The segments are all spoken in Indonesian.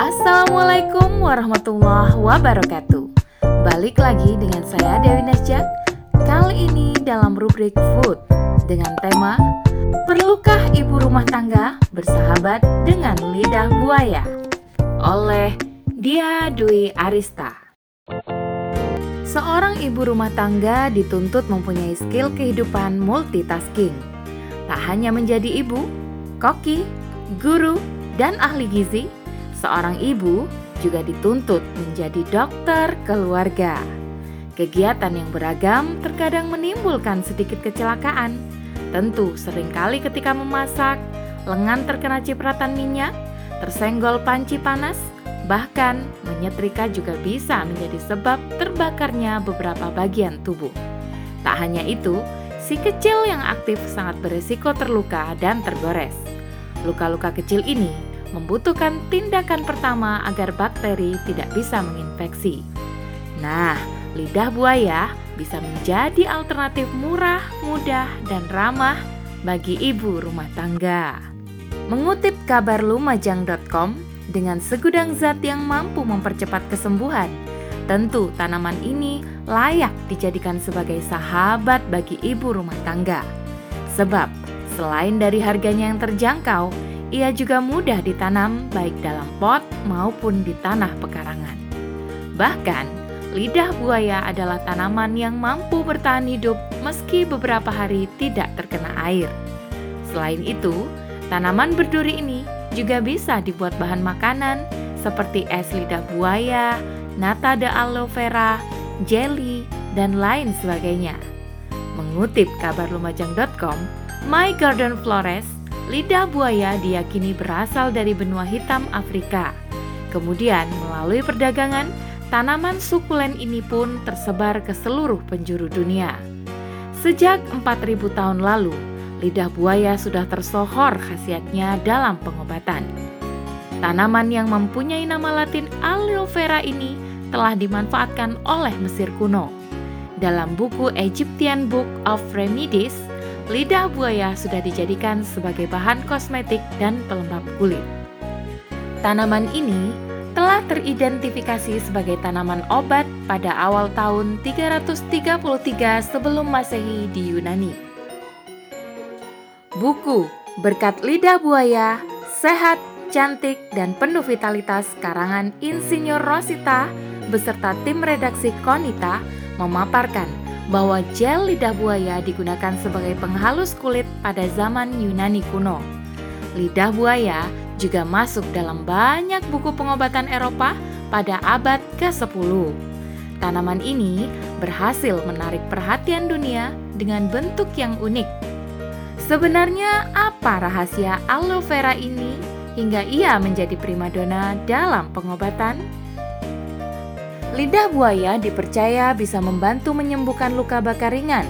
Assalamualaikum warahmatullahi wabarakatuh. Balik lagi dengan saya Dewi Nasjak. Kali ini dalam rubrik food Dengan tema Perlukah ibu rumah tangga bersahabat dengan lidah buaya? Oleh Dia Dwi Arista. Seorang ibu rumah tangga dituntut mempunyai skill kehidupan multitasking. Tak hanya menjadi ibu, koki, guru, dan ahli gizi seorang ibu juga dituntut menjadi dokter keluarga. Kegiatan yang beragam terkadang menimbulkan sedikit kecelakaan. Tentu sering kali ketika memasak, lengan terkena cipratan minyak, tersenggol panci panas, bahkan menyetrika juga bisa menjadi sebab terbakarnya beberapa bagian tubuh. Tak hanya itu, si kecil yang aktif sangat beresiko terluka dan tergores. Luka-luka kecil ini membutuhkan tindakan pertama agar bakteri tidak bisa menginfeksi. Nah, lidah buaya bisa menjadi alternatif murah, mudah, dan ramah bagi ibu rumah tangga. Mengutip kabar lumajang.com, dengan segudang zat yang mampu mempercepat kesembuhan, tentu tanaman ini layak dijadikan sebagai sahabat bagi ibu rumah tangga. Sebab, selain dari harganya yang terjangkau, ia juga mudah ditanam baik dalam pot maupun di tanah pekarangan. Bahkan, lidah buaya adalah tanaman yang mampu bertahan hidup meski beberapa hari tidak terkena air. Selain itu, tanaman berduri ini juga bisa dibuat bahan makanan seperti es lidah buaya, nata de aloe vera, jelly, dan lain sebagainya. Mengutip kabar lumajang.com, My Garden Flores Lidah buaya diyakini berasal dari benua hitam Afrika. Kemudian, melalui perdagangan, tanaman sukulen ini pun tersebar ke seluruh penjuru dunia. Sejak 4000 tahun lalu, lidah buaya sudah tersohor khasiatnya dalam pengobatan. Tanaman yang mempunyai nama latin aloe vera ini telah dimanfaatkan oleh Mesir kuno. Dalam buku Egyptian Book of Remedies, lidah buaya sudah dijadikan sebagai bahan kosmetik dan pelembab kulit. Tanaman ini telah teridentifikasi sebagai tanaman obat pada awal tahun 333 sebelum Masehi di Yunani. Buku Berkat Lidah Buaya, Sehat, Cantik, dan Penuh Vitalitas karangan Insinyur Rosita beserta tim redaksi Konita memaparkan bahwa gel lidah buaya digunakan sebagai penghalus kulit pada zaman Yunani kuno. Lidah buaya juga masuk dalam banyak buku pengobatan Eropa pada abad ke-10. Tanaman ini berhasil menarik perhatian dunia dengan bentuk yang unik. Sebenarnya apa rahasia aloe vera ini hingga ia menjadi primadona dalam pengobatan? Lidah buaya dipercaya bisa membantu menyembuhkan luka bakar ringan,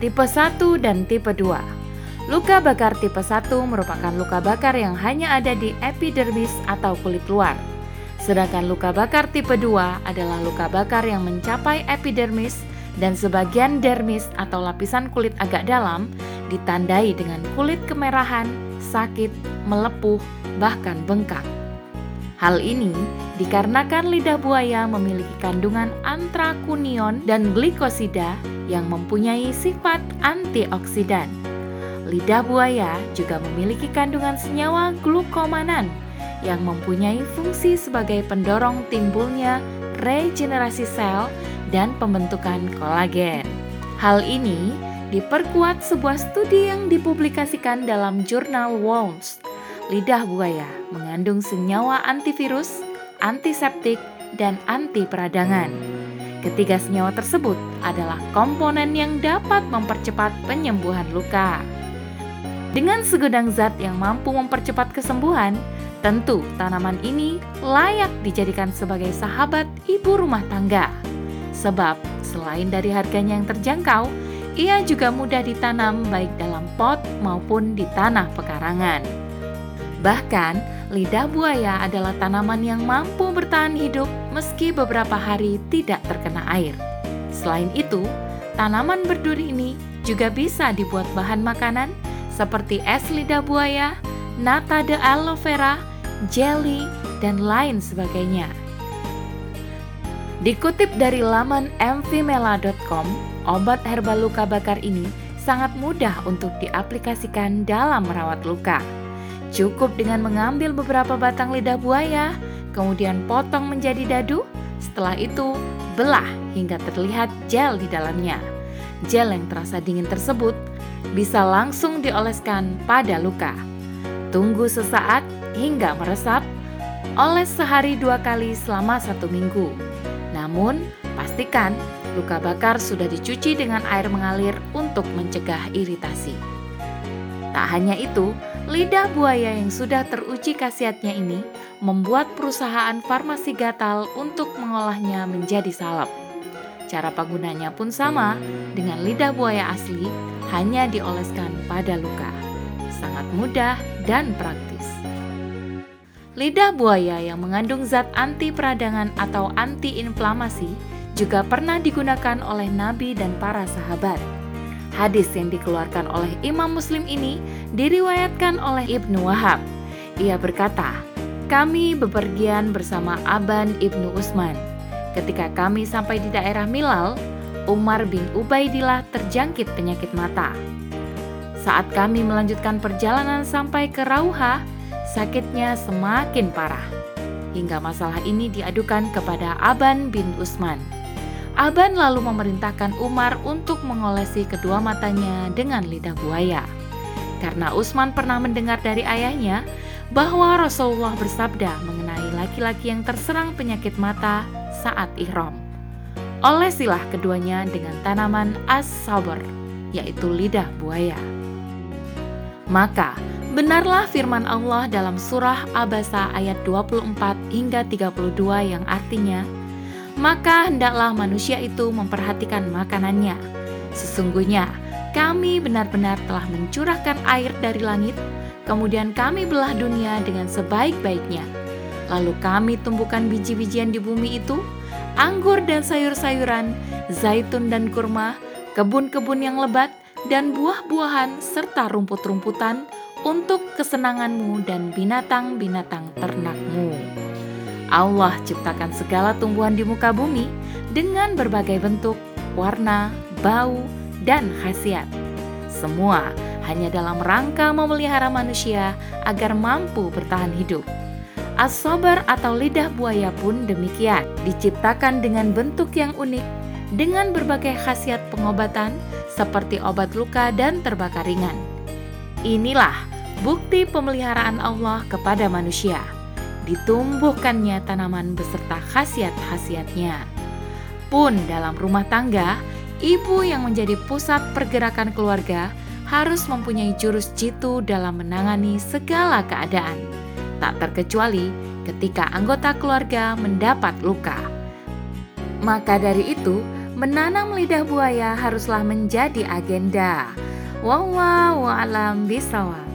tipe 1 dan tipe 2. Luka bakar tipe 1 merupakan luka bakar yang hanya ada di epidermis atau kulit luar. Sedangkan luka bakar tipe 2 adalah luka bakar yang mencapai epidermis dan sebagian dermis atau lapisan kulit agak dalam ditandai dengan kulit kemerahan, sakit, melepuh, bahkan bengkak. Hal ini dikarenakan lidah buaya memiliki kandungan antrakunion dan glikosida yang mempunyai sifat antioksidan. Lidah buaya juga memiliki kandungan senyawa glukomanan yang mempunyai fungsi sebagai pendorong timbulnya regenerasi sel dan pembentukan kolagen. Hal ini diperkuat sebuah studi yang dipublikasikan dalam jurnal Wounds lidah buaya mengandung senyawa antivirus, antiseptik, dan anti peradangan. Ketiga senyawa tersebut adalah komponen yang dapat mempercepat penyembuhan luka. Dengan segudang zat yang mampu mempercepat kesembuhan, tentu tanaman ini layak dijadikan sebagai sahabat ibu rumah tangga. Sebab selain dari harganya yang terjangkau, ia juga mudah ditanam baik dalam pot maupun di tanah pekarangan. Bahkan, lidah buaya adalah tanaman yang mampu bertahan hidup meski beberapa hari tidak terkena air. Selain itu, tanaman berduri ini juga bisa dibuat bahan makanan seperti es lidah buaya, nata de aloe vera, jelly, dan lain sebagainya. Dikutip dari laman mvmela.com, obat herbal luka bakar ini sangat mudah untuk diaplikasikan dalam merawat luka. Cukup dengan mengambil beberapa batang lidah buaya, kemudian potong menjadi dadu, setelah itu belah hingga terlihat gel di dalamnya. Gel yang terasa dingin tersebut bisa langsung dioleskan pada luka. Tunggu sesaat hingga meresap, oles sehari dua kali selama satu minggu. Namun, pastikan luka bakar sudah dicuci dengan air mengalir untuk mencegah iritasi. Tak hanya itu, lidah buaya yang sudah teruji khasiatnya ini membuat perusahaan farmasi gatal untuk mengolahnya menjadi salep. Cara penggunanya pun sama dengan lidah buaya asli, hanya dioleskan pada luka. Sangat mudah dan praktis. Lidah buaya yang mengandung zat anti peradangan atau anti-inflamasi juga pernah digunakan oleh Nabi dan para sahabat. Hadis yang dikeluarkan oleh Imam Muslim ini diriwayatkan oleh Ibnu Wahab. Ia berkata, "Kami bepergian bersama Aban Ibnu Usman. Ketika kami sampai di daerah Milal, Umar bin Ubaidillah terjangkit penyakit mata. Saat kami melanjutkan perjalanan sampai ke Rauha, sakitnya semakin parah. Hingga masalah ini diadukan kepada Aban bin Usman. Aban lalu memerintahkan Umar untuk mengolesi kedua matanya dengan lidah buaya. Karena Usman pernah mendengar dari ayahnya bahwa Rasulullah bersabda mengenai laki-laki yang terserang penyakit mata saat ihram. Olesilah keduanya dengan tanaman as-sabar, yaitu lidah buaya. Maka Benarlah firman Allah dalam surah Abasa ayat 24 hingga 32 yang artinya, Maka hendaklah manusia itu memperhatikan makanannya. Sesungguhnya kami benar-benar telah mencurahkan air dari langit, kemudian kami belah dunia dengan sebaik-baiknya. Lalu kami tumbuhkan biji-bijian di bumi itu, anggur dan sayur-sayuran, zaitun dan kurma, kebun-kebun yang lebat, dan buah-buahan serta rumput-rumputan, untuk kesenanganmu dan binatang-binatang ternakmu. Allah ciptakan segala tumbuhan di muka bumi dengan berbagai bentuk, warna, bau, dan khasiat. Semua hanya dalam rangka memelihara manusia agar mampu bertahan hidup. As-sabar atau lidah buaya pun demikian, diciptakan dengan bentuk yang unik, dengan berbagai khasiat pengobatan seperti obat luka dan terbakar ringan. Inilah bukti pemeliharaan Allah kepada manusia. Ditumbuhkannya tanaman beserta khasiat-khasiatnya. Pun dalam rumah tangga, ibu yang menjadi pusat pergerakan keluarga harus mempunyai jurus jitu dalam menangani segala keadaan. Tak terkecuali ketika anggota keluarga mendapat luka. Maka dari itu, menanam lidah buaya haruslah menjadi agenda. Wallahu a'lam bishawab.